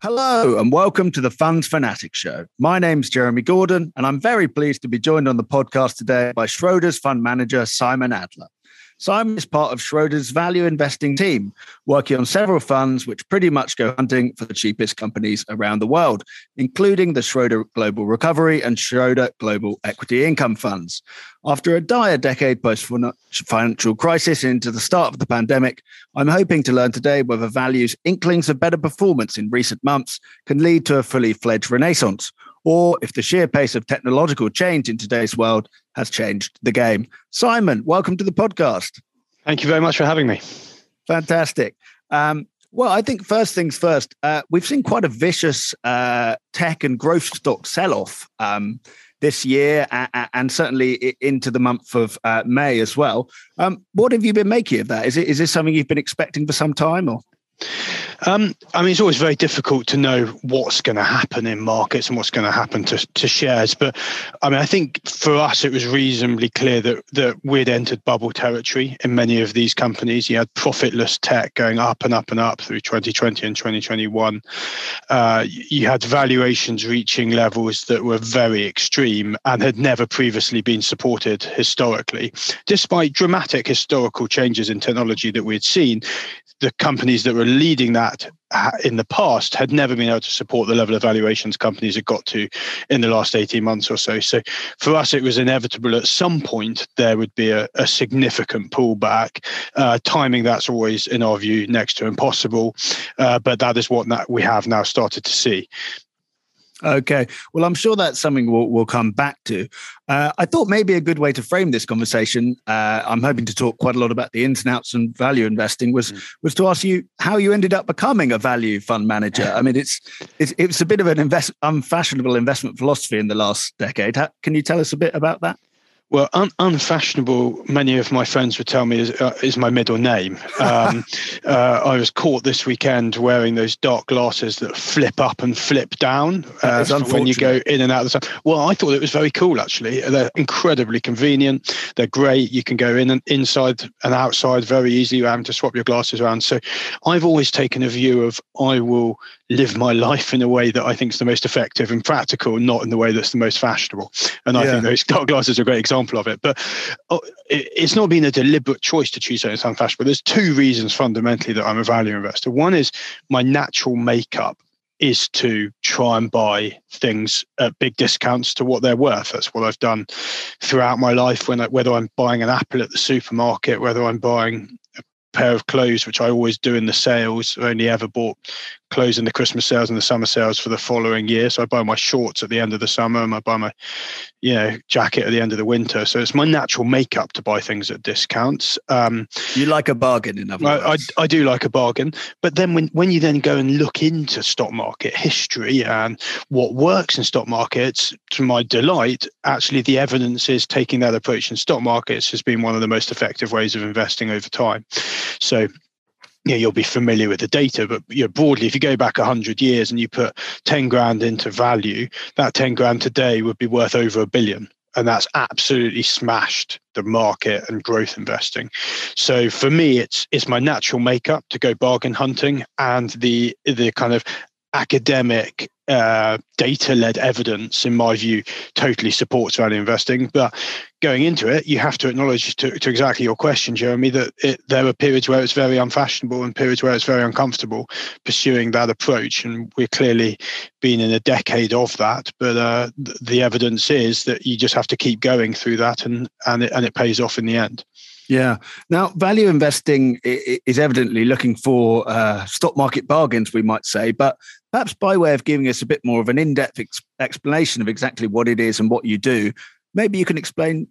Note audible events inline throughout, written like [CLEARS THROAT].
Hello and welcome to the Funds Fanatic Show. My name's Jeremy Gordon, and I'm very pleased to be joined on the podcast today by Schroders fund manager Simon Adler. Simon is part of Schroders value investing team, working on several funds which pretty much go hunting for the cheapest companies around the world, including the Schroder Global Recovery and Schroder Global Equity Income funds. After a dire decade post financial crisis into the start of the pandemic, I'm hoping to learn today whether values inklings of better performance in recent months can lead to a fully fledged renaissance, or if the sheer pace of technological change in today's world has changed the game. Simon, welcome to the podcast. Thank you very much for having me. Fantastic. Um, well, I think first things first, uh, we've seen quite a vicious uh, tech and growth stock sell off um, this year and, and certainly into the month of uh, May as well. Um, what have you been making of that? Is it is this something you've been expecting for some time or? Um, I mean, it's always very difficult to know what's going to happen in markets and what's going to happen to, shares. But I mean, I think for us, it was reasonably clear that, that we'd entered bubble territory in many of these companies. You had profitless tech going up and up and up through 2020 and 2021. Uh, you had valuations reaching levels that were very extreme and had never previously been supported historically. Despite dramatic historical changes in technology that we had seen, the companies that were leading that in the past had never been able to support the level of valuations companies had got to in the last 18 months or so. So for us, it was inevitable at some point there would be a, a significant pullback. Uh, timing that's always, in our view, next to impossible. Uh, but that is what we have now started to see. Okay. Well, I'm sure that's something we'll, we'll come back to. Uh, I thought maybe a good way to frame this conversation, uh, I'm hoping to talk quite a lot about the ins and outs and value investing, was mm. was to ask you how you ended up becoming a value fund manager. [LAUGHS] I mean, it's it's, it's a bit of an invest, unfashionable investment philosophy in the last decade. How, can you tell us a bit about that? Well, un- unfashionable, many of my friends would tell me is, uh, is my middle name. Um, [LAUGHS] uh, I was caught this weekend wearing those dark glasses that flip up and flip down uh, when you go in and out of the sun. Well, I thought it was very cool, actually. They're incredibly convenient. They're great. You can go in and inside and outside very easily without having to swap your glasses around. So I've always taken a view of I will live my life in a way that I think is the most effective and practical, not in the way that's the most fashionable. And I yeah. think those dark glasses are a great example of it. But oh, it's not been a deliberate choice to choose something unfashionable. There's two reasons fundamentally that I'm a value investor. One is my natural makeup is to try and buy things at big discounts to what they're worth. That's what I've done throughout my life. When I, whether I'm buying an apple at the supermarket, whether I'm buying a pair of clothes, which I always do in the sales. Only ever bought clothes in the Christmas sales and the summer sales for the following year. So I buy my shorts at the end of the summer and I buy my, you know, jacket at the end of the winter. So it's my natural makeup to buy things at discounts. Um, you like a bargain, in other words. I, I, I do like a bargain. But then when, when you then go and look into stock market history and what works in stock markets, to my delight, actually the evidence is taking that approach in stock markets has been one of the most effective ways of investing over time. So you know, you'll be familiar with the data, but you know, broadly, if you go back 100 years and you put 10 grand into value, that 10 grand today would be worth over a billion. And that's absolutely smashed the market and growth investing. So for me, it's it's my natural makeup to go bargain hunting and the the kind of academic uh, data led evidence, in my view, totally supports value investing. But going into it, you have to acknowledge to, to exactly your question, Jeremy, that it, there are periods where it's very unfashionable and periods where it's very uncomfortable pursuing that approach. And we're clearly been in a decade of that. But uh, the evidence is that you just have to keep going through that and, and, it, and it pays off in the end. Yeah. Now, value investing is evidently looking for uh, stock market bargains, we might say, but perhaps by way of giving us a bit more of an in depth ex- explanation of exactly what it is and what you do, maybe you can explain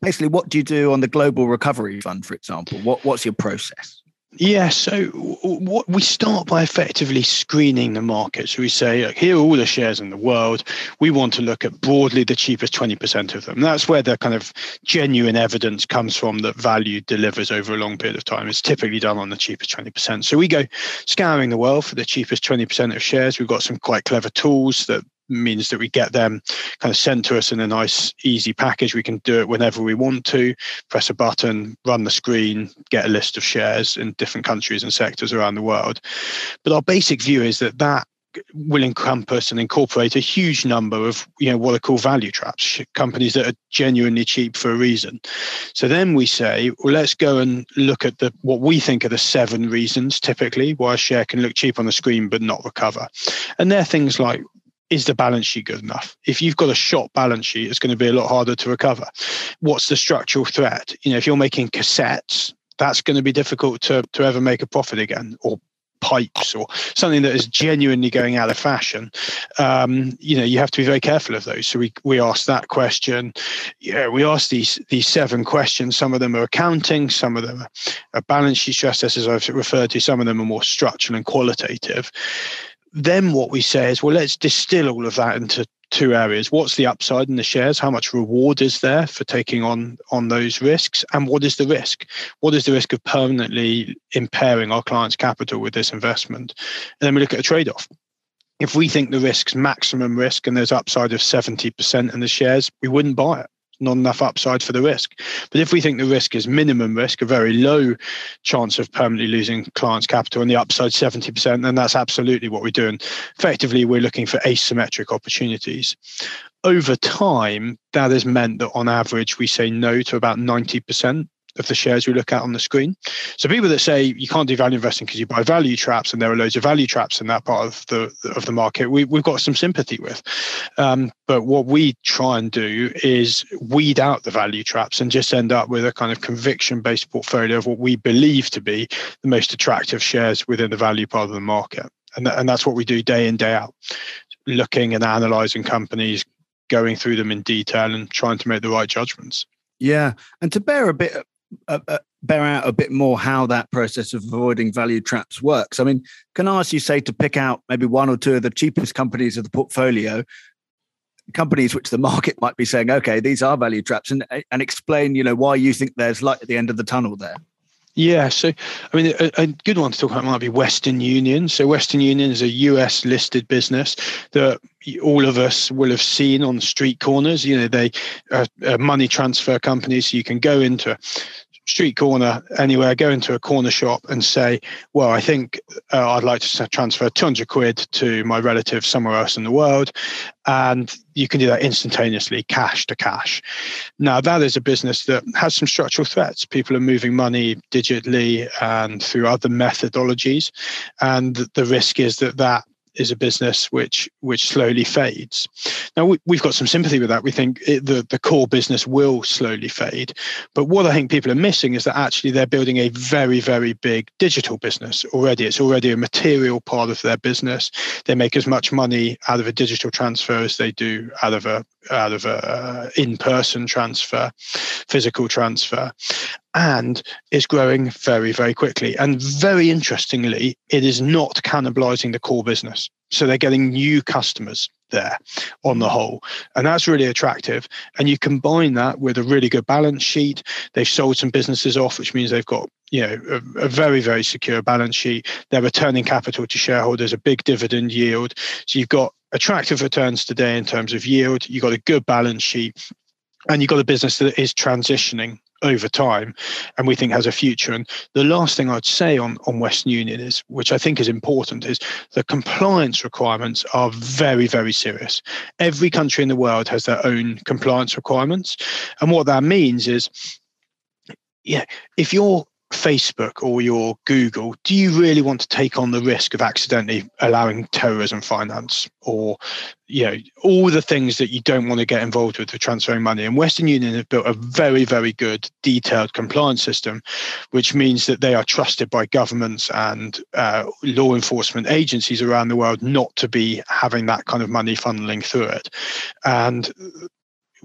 basically what do you do on the Global Recovery Fund, for example? What, what's your process? Yeah, so what we start by effectively screening the market. So we say, look, here are all the shares in the world. We want to look at broadly the cheapest 20% of them. That's where the kind of genuine evidence comes from that value delivers over a long period of time. It's typically done on the cheapest 20%. So we go scouring the world for the cheapest 20% of shares. We've got some quite clever tools that means that we get them kind of sent to us in a nice, easy package. We can do it whenever we want to, press a button, run the screen, get a list of shares in different countries and sectors around the world. But our basic view is that that will encompass and incorporate a huge number of you know what are called value traps, companies that are genuinely cheap for a reason. So then we say, well, let's go and look at the what we think are the seven reasons typically why a share can look cheap on the screen but not recover, and they're things like is the balance sheet good enough? If you've got a shot balance sheet, it's going to be a lot harder to recover. What's the structural threat? You know, if you're making cassettes, that's going to be difficult to, to ever make a profit again or pipes or something that is genuinely going out of fashion um, you know you have to be very careful of those so we we ask that question yeah we ask these these seven questions some of them are accounting some of them are balance sheet stress tests as i've referred to some of them are more structural and qualitative then what we say is well let's distill all of that into two areas. What's the upside in the shares? How much reward is there for taking on on those risks? And what is the risk? What is the risk of permanently impairing our clients capital with this investment? And then we look at a trade-off. If we think the risk's maximum risk and there's upside of 70% in the shares we wouldn't buy it not enough upside for the risk. But if we think the risk is minimum risk, a very low chance of permanently losing clients' capital, and the upside 70%, then that's absolutely what we're doing. Effectively, we're looking for asymmetric opportunities. Over time, that has meant that on average, we say no to about 90% of the shares we look at on the screen. So people that say you can't do value investing because you buy value traps, and there are loads of value traps in that part of the of the market, we, we've got some sympathy with. Um, but what we try and do is weed out the value traps and just end up with a kind of conviction based portfolio of what we believe to be the most attractive shares within the value part of the market. And, th- and that's what we do day in, day out, looking and analyzing companies, going through them in detail and trying to make the right judgments. Yeah. And to bear a bit uh, uh, bear out a bit more how that process of avoiding value traps works. I mean, can I ask you, say, to pick out maybe one or two of the cheapest companies of the portfolio, companies which the market might be saying, okay, these are value traps, and and explain, you know, why you think there's light at the end of the tunnel there. Yeah, so I mean, a, a, good one to talk about might be Western Union. So Western Union is a US listed business that all of us will have seen on street corners. You know, they are, are money transfer companies. So you can go into street corner anywhere, go into a corner shop and say, well, I think uh, I'd like to transfer 200 quid to my relative somewhere else in the world. And you can do that instantaneously, cash to cash. Now, that is a business that has some structural threats. People are moving money digitally and through other methodologies. And the risk is that that is a business which which slowly fades. Now we, have got some sympathy with that. We think it, the the core business will slowly fade, but what I think people are missing is that actually they're building a very very big digital business already. It's already a material part of their business. They make as much money out of a digital transfer as they do out of a out of a in-person transfer, physical transfer, and is growing very, very quickly. And very interestingly, it is not cannibalizing the core business. So they're getting new customers there on the hmm. whole. And that's really attractive. And you combine that with a really good balance sheet. They've sold some businesses off, which means they've got you know a, a, very very secure balance sheet they're returning capital to shareholders a big dividend yield so you've got attractive returns today in terms of yield you've got a good balance sheet and you've got a business that is transitioning over time and we think has a future. And the last thing i'd say on, on western union is which i think is important is the compliance requirements are very very serious. Every country in the world has their own compliance requirements. And what that means is yeah if you're Facebook or your Google, do you really want to take on the risk of accidentally allowing terrorism finance or you know all the things that you don't want to get involved with for transferring money? And Western Union have built a very, very good detailed compliance system, which means that they are trusted by governments and uh, law enforcement agencies around the world not to be having that kind of money funneling through it. And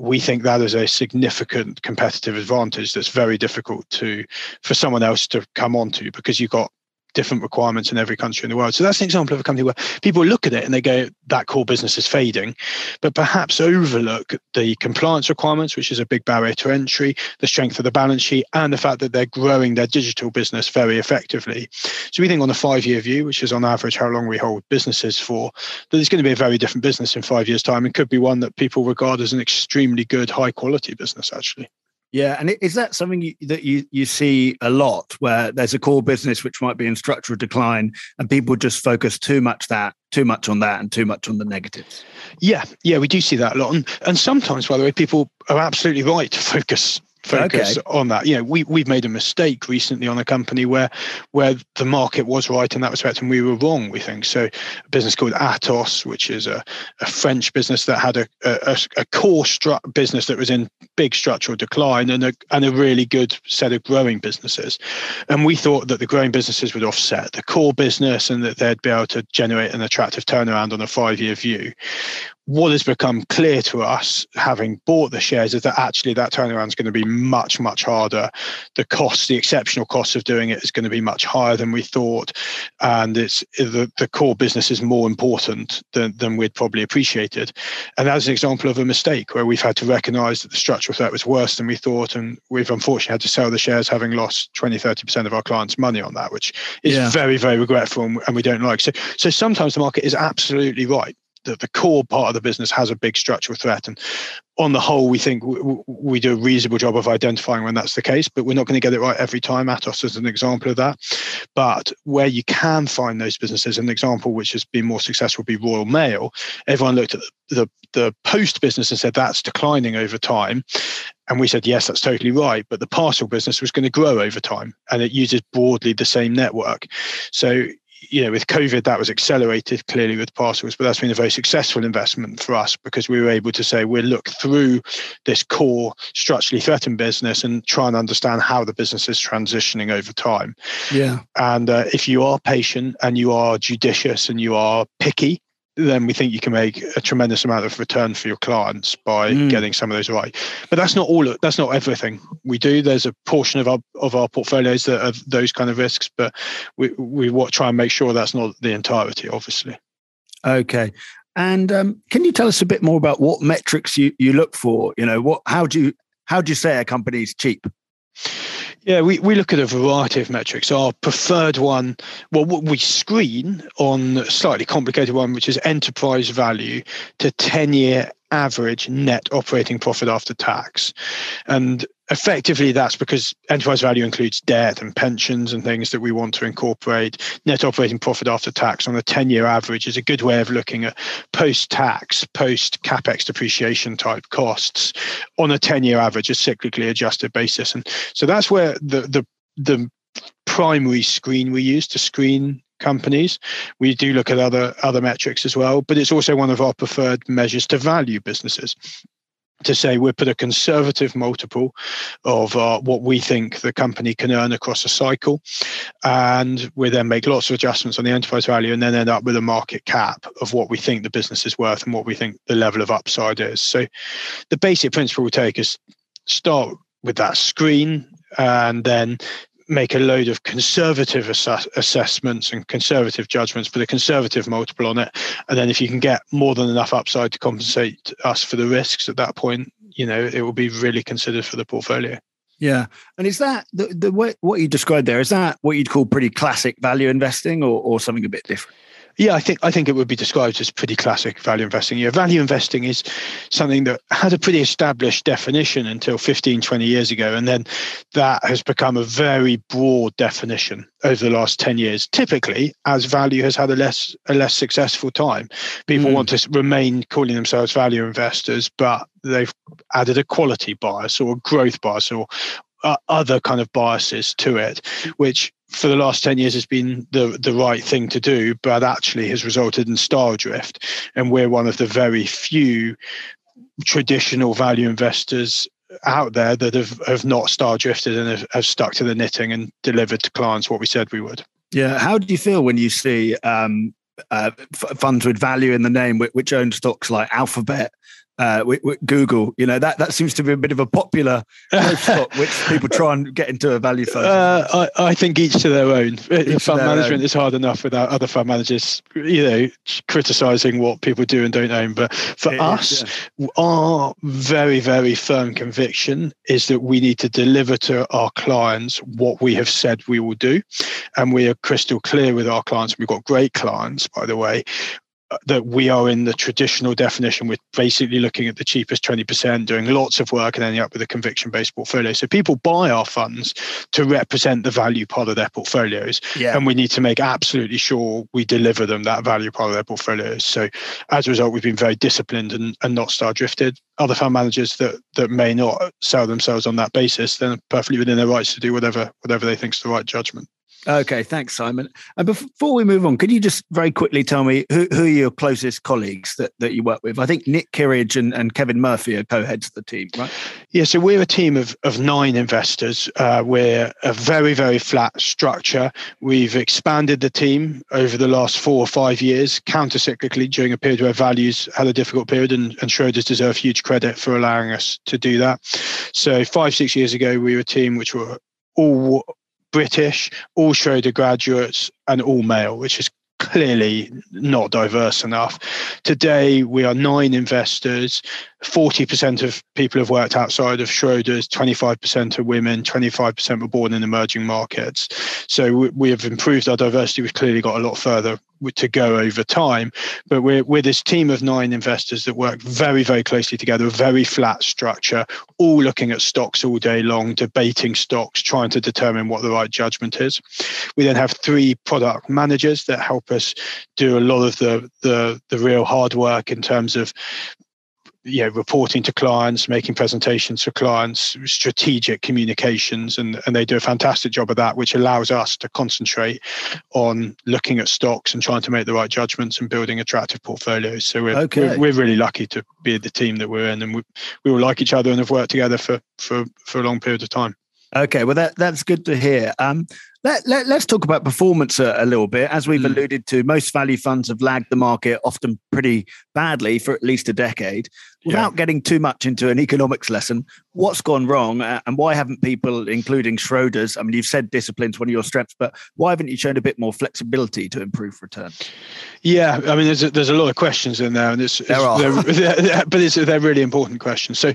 we think that is a significant competitive advantage that's very difficult to for someone else to come onto because you've got different requirements in every country in the world. So that's an example of a company where people look at it and they go, that core business is fading, but perhaps overlook the compliance requirements, which is a big barrier to entry, the strength of the balance sheet, and the fact that they're growing their digital business very effectively. So we think on a five year view, which is on average how long we hold businesses for, that it's going to be a very different business in five years' time and could be one that people regard as an extremely good, high quality business, actually. Yeah, and is that something that you you see a lot, where there's a core business which might be in structural decline, and people just focus too much that too much on that and too much on the negatives? Yeah, yeah, we do see that a lot, and, and sometimes, by the way, people are absolutely right to focus focus okay. on that. You know, we we've made a mistake recently on a company where where the market was right in that respect and we were wrong. We think so. A business called Atos, which is a, a French business that had a a, a core stru- business that was in big structural decline and a and a really good set of growing businesses, and we thought that the growing businesses would offset the core business and that they'd be able to generate an attractive turnaround on a five year view what has become clear to us, having bought the shares, is that actually that turnaround is going to be much, much harder. The cost, the exceptional cost of doing it, is going to be much higher than we thought, and it's the, the core business is more important than, than we'd probably appreciated. And that's an example of a mistake where we've had to recognise that the structural threat was worse than we thought, and we've unfortunately had to sell the shares, having lost 20, 30 percent of our clients' money on that, which is yeah. very, very regretful, and we don't like. So, so sometimes the market is absolutely right the, the core part of the business has a big structural threat. And on the whole, we think we, we do a reasonable job of identifying when that's the case, but we're not going to get it right every time. Atos is an example of that. But where you can find those businesses, an example which has been more successful would be Royal Mail. Everyone looked at the, the post business and said that's declining over time. And we said, yes, that's totally right. But the parcel business was going to grow over time and it uses broadly the same network. So you know, with COVID, that was accelerated clearly with parcels, but that's been a very successful investment for us because we were able to say we'll look through this core structurally threatened business and try and understand how the business is transitioning over time. Yeah. And uh, if you are patient and you are judicious and you are picky, then we think you can make a tremendous amount of return for your clients by mm. getting some of those right. But that's not all. That's not everything we do. There's a portion of our of our portfolios that have those kind of risks, but we we try and make sure that's not the entirety. Obviously. Okay. And um, can you tell us a bit more about what metrics you, you look for? You know, what how do you how do you say a company is cheap? Yeah, we, we look at a variety of metrics. Our preferred one, well, we screen on a slightly complicated one, which is enterprise value to 10 year average net operating profit after tax. And effectively, that's because enterprise value includes debt and pensions and things that we want to incorporate. Net operating profit after tax on a 10 year average is a good way of looking at post tax, post capex depreciation type costs on a 10 year average, a cyclically adjusted basis. And so that's where the, the, the primary screen we use to screen companies. We do look at other other metrics as well, but it's also one of our preferred measures to value businesses. To say we put a conservative multiple of uh, what we think the company can earn across a cycle, and we then make lots of adjustments on the enterprise value, and then end up with a market cap of what we think the business is worth and what we think the level of upside is. So, the basic principle we take is start with that screen and then make a load of conservative ass- assessments and conservative judgments, put a conservative multiple on it, and then if you can get more than enough upside to compensate us for the risks at that point, you know it will be really considered for the portfolio. Yeah, and is that the the way, what you described there? Is that what you'd call pretty classic value investing, or or something a bit different? Yeah, I think I think it would be described as pretty classic value investing. Yeah, value investing is something that had a pretty established definition until 15, 20 years ago. And then that has become a very broad definition over the last 10 years. Typically, as value has had a less a less successful time. People mm. want to remain calling themselves value investors, but they've added a quality bias or a growth bias or uh, other kind of biases to it, which for the last 10 years has been the, the right thing to do, but actually has resulted in star drift. And we're one of the very few traditional value investors out there that have, have not star drifted and have, have stuck to the knitting and delivered to clients what we said we would. Yeah. How do you feel when you see um, uh, funds with value in the name, which own stocks like Alphabet uh, with, with Google. You know that that seems to be a bit of a popular stock, [LAUGHS] which people try and get into a value fund. Uh, I, I think each to their own. Each fund management own. is hard enough without other fund managers, you know, criticizing what people do and don't own. But for it us, is, yeah. our very very firm conviction is that we need to deliver to our clients what we have said we will do, and we are crystal clear with our clients. We've got great clients, by the way that we are in the traditional definition. We're basically looking at the cheapest 20%, doing lots of work and ending up with a conviction based portfolio. So people buy our funds to represent the value part of their portfolios. Yeah. And we need to make absolutely sure we deliver them that value part of their portfolios. So as a result, we've been very disciplined and, and not star drifted. Other fund managers that that may not sell themselves on that basis, then perfectly within their rights to do whatever whatever they think is the right judgment. Okay, thanks, Simon. And before we move on, could you just very quickly tell me who, who are your closest colleagues that, that you work with? I think Nick Kirrage and, and Kevin Murphy are co-heads of the team, right? Yeah, so we're a team of, of nine investors. Uh, we're a very, very flat structure. We've expanded the team over the last four or five years, counter-cyclically during a period where values had a difficult period, and, and Schroders deserve huge credit for allowing us to do that. So five, six years ago, we were a team which were all British, all Schroder graduates, and all male, which is clearly not diverse enough. Today, we are nine investors. 40% of people have worked outside of Schroders, 25% are women, 25% were born in emerging markets. So we have improved our diversity. We've clearly got a lot further to go over time. But we're, we're this team of nine investors that work very, very closely together, a very flat structure, all looking at stocks all day long, debating stocks, trying to determine what the right judgment is. We then have three product managers that help us do a lot of the, the, the real hard work in terms of you know, reporting to clients, making presentations for clients, strategic communications, and, and they do a fantastic job of that, which allows us to concentrate on looking at stocks and trying to make the right judgments and building attractive portfolios. So we're, okay. we're, we're, really lucky to be the team that we're in, and we, we all like each other and have worked together for, for, for a long period of time. Okay, well that that's good to hear. Um, let, let, us talk about performance a, a, little bit. As we've mm. alluded to, most value funds have lagged the market often pretty badly for at least a decade. Without yeah. getting too much into an economics lesson, what's gone wrong uh, and why haven't people, including Schroders, I mean, you've said discipline's one of your strengths, but why haven't you shown a bit more flexibility to improve return? Yeah, I mean, there's a, there's a lot of questions in there, and it's, there are. [LAUGHS] They're, they're, but it's, they're really important questions. So,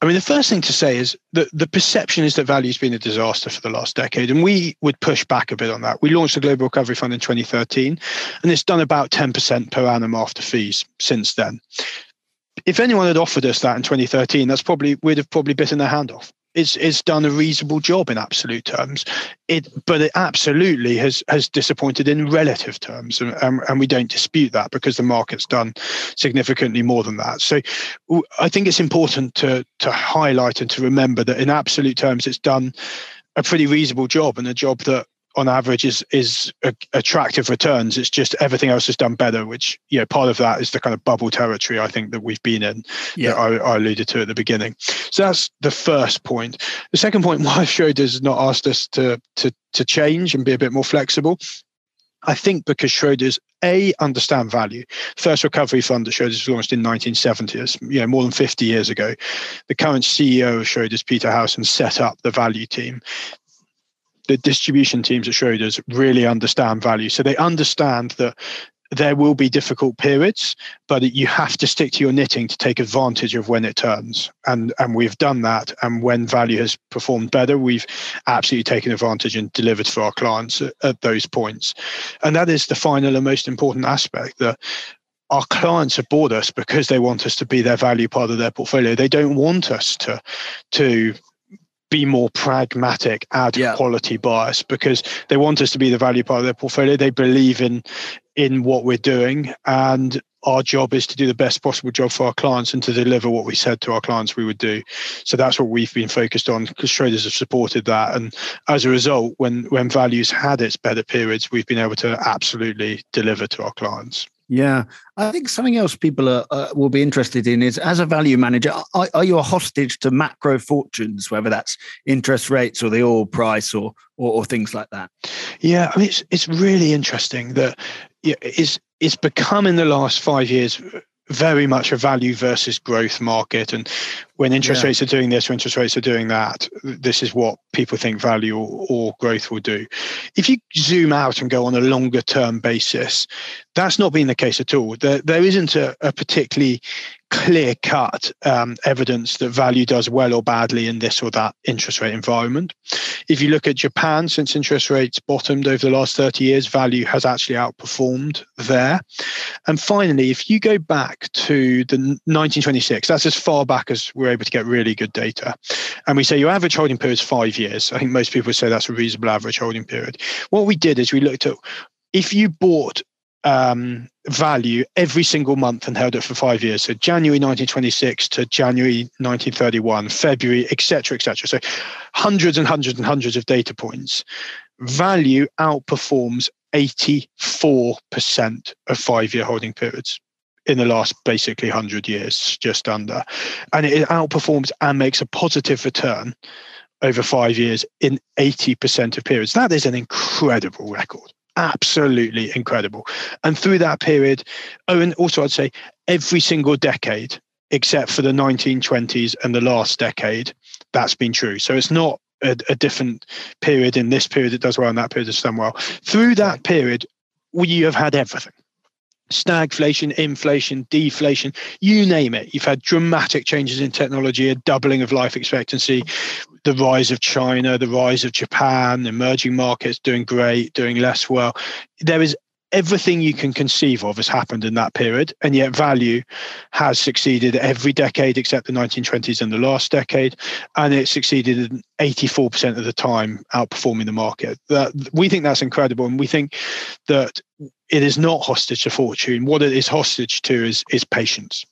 I mean, the first thing to say is that the perception is that value's been a disaster for the last decade, and we would push back a bit on that. We launched the Global Recovery Fund in 2013, and it's done about 10% per annum after fees since then if anyone had offered us that in 2013, that's probably we'd have probably bitten their hand off. It's it's done a reasonable job in absolute terms. It, but it absolutely has has disappointed in relative terms, and, and, and we don't dispute that because the market's done significantly more than that. So, I think it's important to to highlight and to remember that in absolute terms, it's done a pretty reasonable job and a job that on average is is a, attractive returns. It's just everything else has done better, which you know part of that is the kind of bubble territory I think that we've been in. Yeah, I, I, alluded to at the beginning. So that's the first point. The second point, [LAUGHS] why Schroders has not asked us to to to change and be a bit more flexible. I think because Schroders a understand value. First recovery fund that Schroders was launched in 1970s, you know, more than 50 years ago. The current CEO of Schroders, Peter Harrison, set up the value team the distribution teams at Schroders really understand value. So they understand that there will be difficult periods, but you have to stick to your knitting to take advantage of when it turns. And and we've done that. And when value has performed better, we've absolutely taken advantage and delivered for our clients at, at those points. And that is the final and most important aspect that our clients have bought us because they want us to be their value part of their portfolio. They don't want us to to be more pragmatic, add yeah. quality bias because they want us to be the value part of their portfolio. They believe in in what we're doing, and our job is to do the best possible job for our clients and to deliver what we said to our clients we would do. So that's what we've been focused on because Schroders have supported that, and as a result, when when values had its better periods, we've been able to absolutely deliver to our clients. Yeah, I think something else people are, uh, will be interested in is as a value manager, are, are, you a hostage to macro fortunes, whether that's interest rates or the oil price or or, or things like that? Yeah, I mean it's it's really interesting that it's it's become in the last five years very much a value versus growth market. And when interest yeah. rates are doing this, or interest rates are doing that, this is what people think value or, or, growth will do. If you zoom out and go on a longer term basis, that's not been the case at all. There, there isn't a, a particularly clear cut um, evidence that value does well or badly in this or that interest rate environment. If you look at Japan, since interest rates bottomed over the last 30 years, value has actually outperformed there. And finally, if you go back to the 1926, that's as far back as we're able to get really good data. And we say your average holding period is five years. I think most people say that's a reasonable average holding period. What we did is we looked at if you bought um, value every single month and held it for five years. So January 1926 to January 1931, February, etc., etc. So hundreds and hundreds and hundreds of data points. Value outperforms 84% of five-year holding periods in the last basically 100 years, just under. And it outperforms and makes a positive return over five years in 80% of periods. That is an incredible record absolutely incredible. And through that period, oh, and also I'd say every single decade, except for the 1920s and the last decade, that's been true. So it's not a, a different period in this period it does well and that period has done well. Through that period, we have had everything stagflation, inflation, deflation, you name it. You've had dramatic changes in technology, a doubling of life expectancy, the rise of China, the rise of Japan, emerging markets doing great, doing less well. There is everything you can conceive of has happened in that period, and yet value has succeeded every decade except the 1920s and the last decade, and it succeeded in 84% of the time, outperforming the market. That we think that's incredible, and we think that it is not hostage to fortune. What it is hostage to is is patience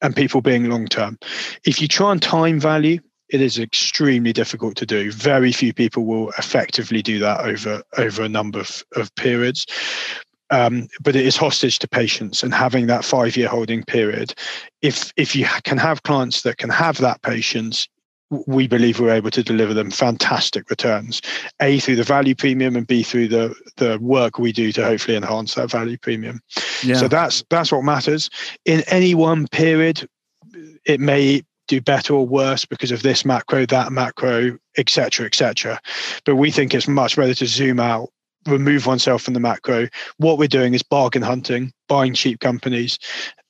and people being long term. If you try and time value, it is extremely difficult to do. Very few people will effectively do that over over a number of, of periods. Um, but it is hostage to patience and having that five year holding period. If if you can have clients that can have that patience, we believe we're able to deliver them fantastic returns a through the value premium and b through the the work we do to hopefully enhance that value premium yeah. so that's that's what matters in any one period it may do better or worse because of this macro that macro etc etc but we think it's much better to zoom out remove oneself from the macro what we're doing is bargain hunting buying cheap companies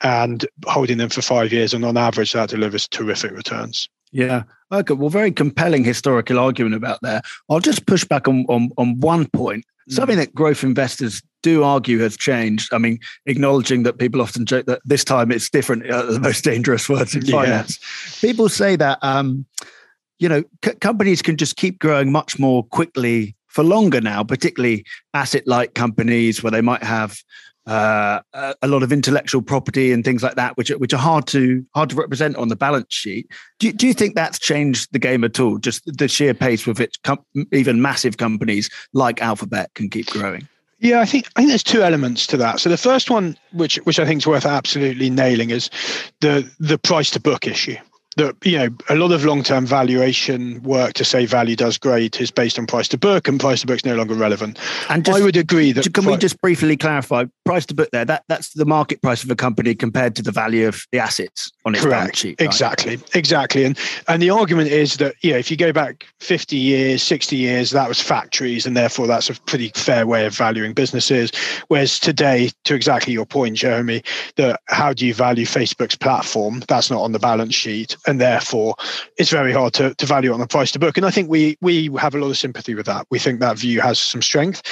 and holding them for five years and on average that delivers terrific returns yeah. Okay. Well, very compelling historical argument about there. I'll just push back on on, on one point. Mm. Something that growth investors do argue has changed. I mean, acknowledging that people often joke that this time it's different. Uh, the most dangerous words in [LAUGHS] finance. Yeah. People say that um, you know c- companies can just keep growing much more quickly for longer now, particularly asset light companies where they might have uh, a lot of intellectual property and things like that, which are, which are hard to hard to represent on the balance sheet. Do, do you think that's changed the game at all? Just the sheer pace with which com- even massive companies like Alphabet can keep growing. Yeah, I think I think there's two elements to that. So the first one, which which I think is worth absolutely nailing, is the the price to book issue that you know a lot of long-term valuation work to say value does great is based on price to book and price to book is no longer relevant. And just, i would agree that can we just briefly clarify price to book there that that's the market price of a company compared to the value of the assets on its Correct. balance sheet right? exactly. Exactly. And and the argument is that you know if you go back 50 years 60 years that was factories and therefore that's a pretty fair way of valuing businesses. Whereas today to exactly your point jeremy that how do you value facebook's platform? That's not on the balance sheet and therefore it's very hard to, to value on the price to book. And I think we we have a lot of sympathy with that. We think that view has some strength,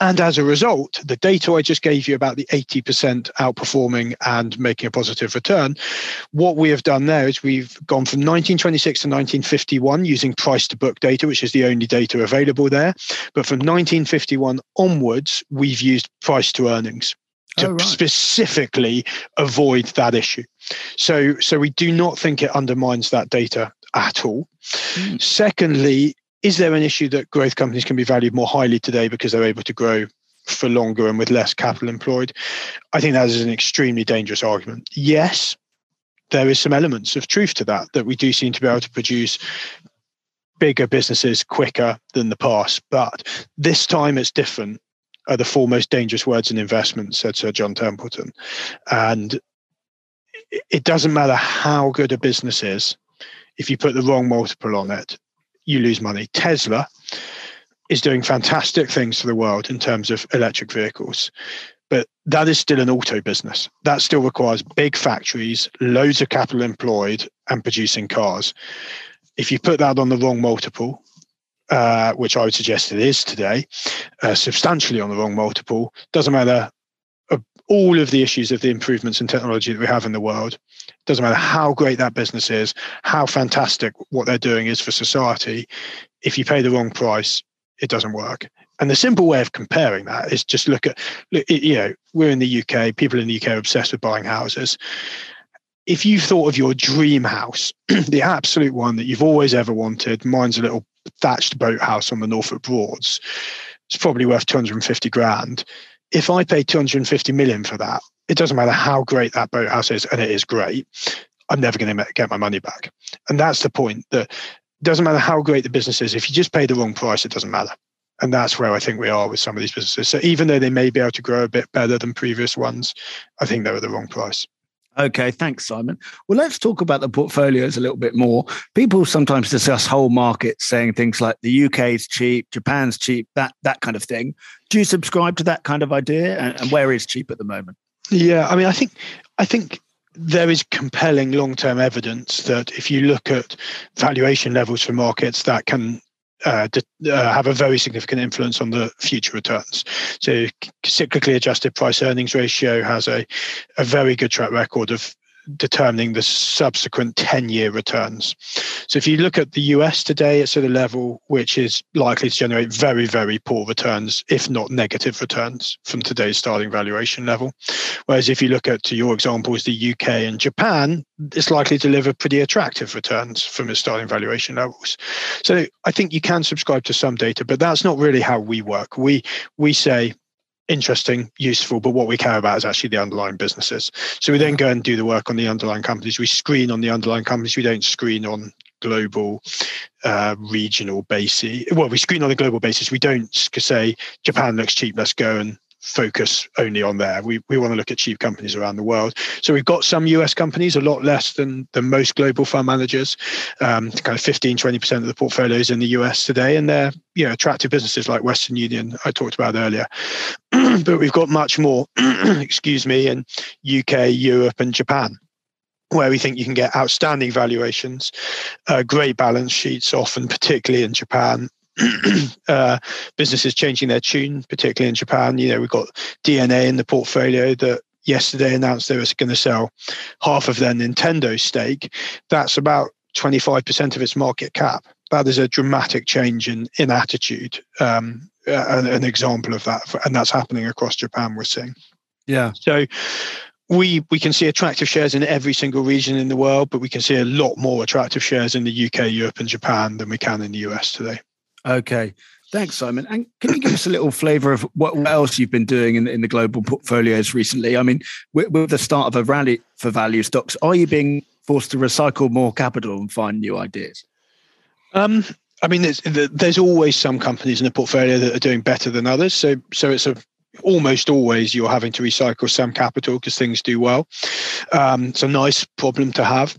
and as a result, the data I just gave you about the eighty percent outperforming and making a positive return, what we have done there is we've gone from 1926 to 1951 using price to book data, which is the only data available there. But from 1951 onwards, we've used price to earnings to oh, right. specifically avoid that issue. So, so we do not think it undermines that data at all. Mm. Secondly, is there an issue that growth companies can be valued more highly today because they're able to grow for longer and with less capital employed? I think that is an extremely dangerous argument. Yes, there is some elements of truth to that, that we do seem to be able to produce bigger businesses quicker than the past. But this time it's different are the four most dangerous words in investment, said Sir John Templeton. And it doesn't matter how good a business is, if you put the wrong multiple on it, you lose money. Tesla is doing fantastic things for the world in terms of electric vehicles. but that is still an auto business. That still requires big factories, loads of capital employed, and producing cars. If you put that on the wrong multiple, uh, which I would suggest it is today, uh, substantially on the wrong multiple, doesn't matter all of the issues of the improvements in technology that we have in the world. Doesn't matter how great that business is, how fantastic what they're doing is for society. If you pay the wrong price, it doesn't work. And the simple way of comparing that is just look at, you know, we're in the UK, people in the UK are obsessed with buying houses. If you thought of your dream house, [CLEARS THROAT] the absolute one that you've always ever wanted, mine's a little thatched boathouse on the Norfolk Broads, it's probably worth 250 grand. If I pay 250 million for that, it doesn't matter how great that boathouse is, and it is great, I'm never going to get my money back. And that's the point that doesn't matter how great the business is, if you just pay the wrong price, it doesn't matter and that's where I think we are with some of these businesses. So even though they may be able to grow a bit better than previous ones, I think they're at the wrong price. Okay, thanks, Simon. Well, let's talk about the portfolios a little bit more. People sometimes discuss whole markets, saying things like the UK is cheap, Japan's cheap, that that kind of thing. Do you subscribe to that kind of idea? And, and where is cheap at the moment? Yeah, I mean, I think I think there is compelling long-term evidence that if you look at valuation levels for markets, that can uh, uh, have a very significant influence on the future returns. So, cyclically adjusted price earnings ratio has a, a very good track record of determining the subsequent 10 year returns. So if you look at the US today, it's at a level which is likely to generate very, very poor returns, if not negative returns from today's starting valuation level. Whereas if you look at, to your examples, the UK and Japan, it's likely to deliver pretty attractive returns from its starting valuation levels. So I think you can subscribe to some data, but that's not really how we work. We we say interesting, useful, but what we care about is actually the underlying businesses. So we then go and do the work on the underlying companies. We screen on the underlying companies. We don't screen on global, uh, regional basis. Well, we screen on a global basis. We don't say Japan looks cheap. Let's go and focus only on there. We, we want to look at cheap companies around the world. So we've got some US companies, a lot less than, than most global fund managers, um, kind of 15, 20% of the portfolios in the US today. And they're you know, attractive businesses like Western Union, I talked about earlier. [CLEARS THROAT] but we've got much more, [CLEARS THROAT] excuse me, in UK, Europe, and Japan where we think you can get outstanding valuations, uh, great balance sheets, often particularly in Japan, [CLEARS THROAT] uh, businesses changing their tune, particularly in Japan. You know, we've got DeNA in the portfolio that yesterday announced they were going to sell half of their Nintendo stake. That's about 25% of its market cap. That is a dramatic change in, in attitude. Um, an, an example of that, and that's happening across Japan. We're seeing. Yeah. So we we can see attractive shares in every single region in the world, but we can see a lot more attractive shares in the UK, Europe, and Japan than we can in the US today. Okay. Thanks, Simon. And can you give us a little flavour of what, else you've been doing in, in the global portfolios recently? I mean, with, with, the start of a rally for value stocks, are you being forced to recycle more capital and find new ideas? Um, I mean, there's, there's always some companies in the portfolio that are doing better than others. So, so it's a almost always you're having to recycle some capital because things do well. Um, it's a nice problem to have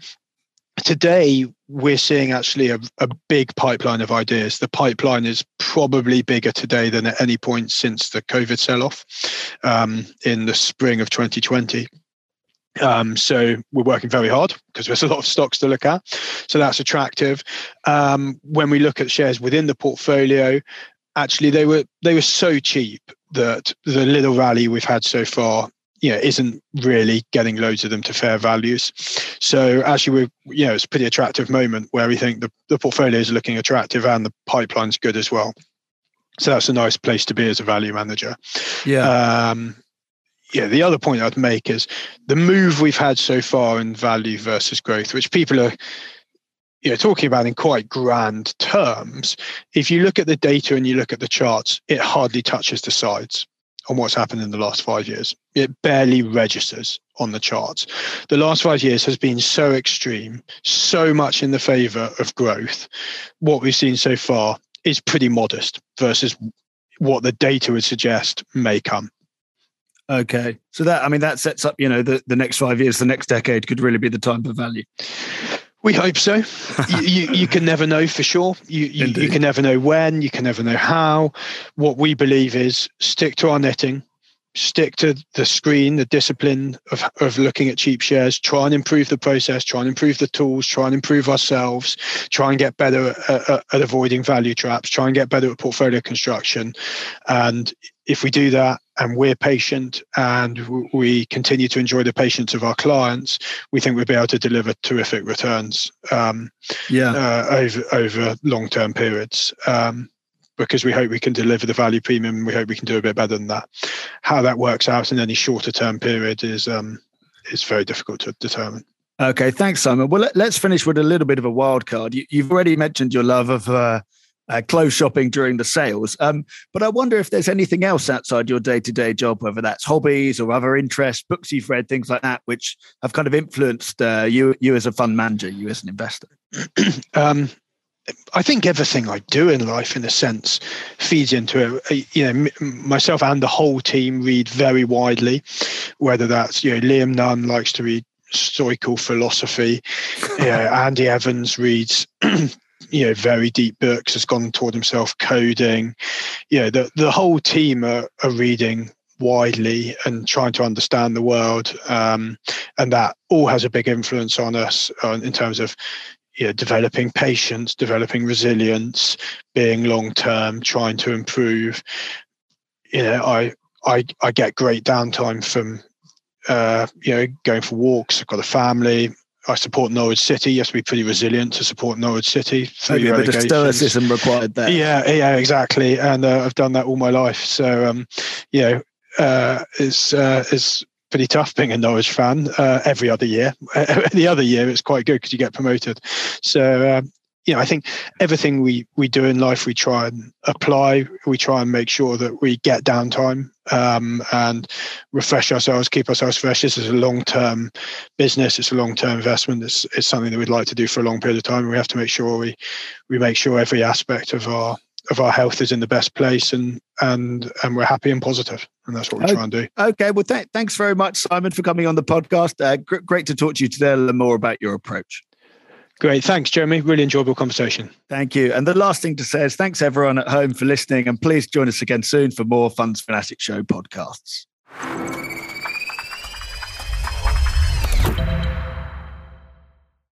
today we're seeing actually a, a big pipeline of ideas. The pipeline is probably bigger today than at any point since the COVID sell off um, in the spring of 2020. Um, so we're working very hard because there's a lot of stocks to look at. So that's attractive. Um, when we look at shares within the portfolio, actually they were they were so cheap that the little rally we've had so far you know isn't really getting loads of them to fair values. So actually we're you know it's a pretty attractive moment where we think the, the portfolio is looking attractive and the pipeline's good as well. So that's a nice place to be as a value manager. Yeah. Um, yeah the other point i'd make is the move we've had so far in value versus growth which people are you know talking about in quite grand terms. If you look at the data and you look at the charts it hardly touches the sides on what's happened in the last five years. It barely registers on the charts. The last five years has been so extreme, so much in the favor of growth. What we've seen so far is pretty modest versus what the data would suggest may come. Okay. So that I mean that sets up, you know, the, the next five years, the next decade could really be the time for value. We hope so. [LAUGHS] you, you, you, can never know for sure. You, you, you, can never know when. You can never know how. What we believe is stick to our knitting, stick to the screen, the discipline of, of looking at cheap shares, try and improve the process, try and improve the tools, try and improve ourselves, try and get better at, at, at avoiding value traps, try and get better at portfolio construction. And if we do that and we're patient and we continue to enjoy the patience of our clients, we think we'll be able to deliver terrific returns um, yeah. Uh, over, over long term periods. Um, because we hope we can deliver the value premium. We hope we can do a bit better than that. How that works out in any shorter term period is um, is very difficult to determine. Okay, thanks, Simon. Well, let's finish with a little bit of a wild card. You, have already mentioned your love of uh, uh, clothes shopping during the sales, um, but I wonder if there's anything else outside your day to day job, whether that's hobbies or other interests, books you've read, things like that, which have kind of influenced uh, you you as a fund manager, you as an investor. [CLEARS THROAT] um, I think everything I do in life, in a sense, feeds into it. You know, myself and the whole team read very widely, whether that's you know Liam Nunn likes to read stoical philosophy, [LAUGHS] you know, Andy Evans reads. [CLEARS THROAT] you know, very deep books. Has gone toward himself coding. You know, the the whole team are, are reading widely and trying to understand the world um, and that all has a big influence on us in terms of you know, developing patience, developing resilience, being long term, trying to improve. You know, I I I get great downtime from uh, you know going for walks. I've got a family. I support Norwich City. You have to be pretty resilient to support Norwich City. Maybe a bit of stoicism required there. Yeah, yeah, exactly. And uh, I've done that all my life. So, um, you know, uh, it's uh, it's pretty tough being a Norwich fan uh, every other year. [LAUGHS] the other year, it's quite good because you get promoted. So, um, you know, I think everything we we do in life, we try and apply. We try and make sure that we get downtime um, and refresh ourselves, keep ourselves fresh. This is a long term business. It's a long term investment. It's, it's something that we'd like to do for a long period of time. We have to make sure we we make sure every aspect of our of our health is in the best place and and and we're happy and positive and that's what we try and do okay well th- thanks very much simon for coming on the podcast uh, gr- great to talk to you today and little more about your approach Great. Thanks, Jeremy. Really enjoyable conversation. Thank you. And the last thing to say is thanks everyone at home for listening. And please join us again soon for more Funds Fanatic Show podcasts.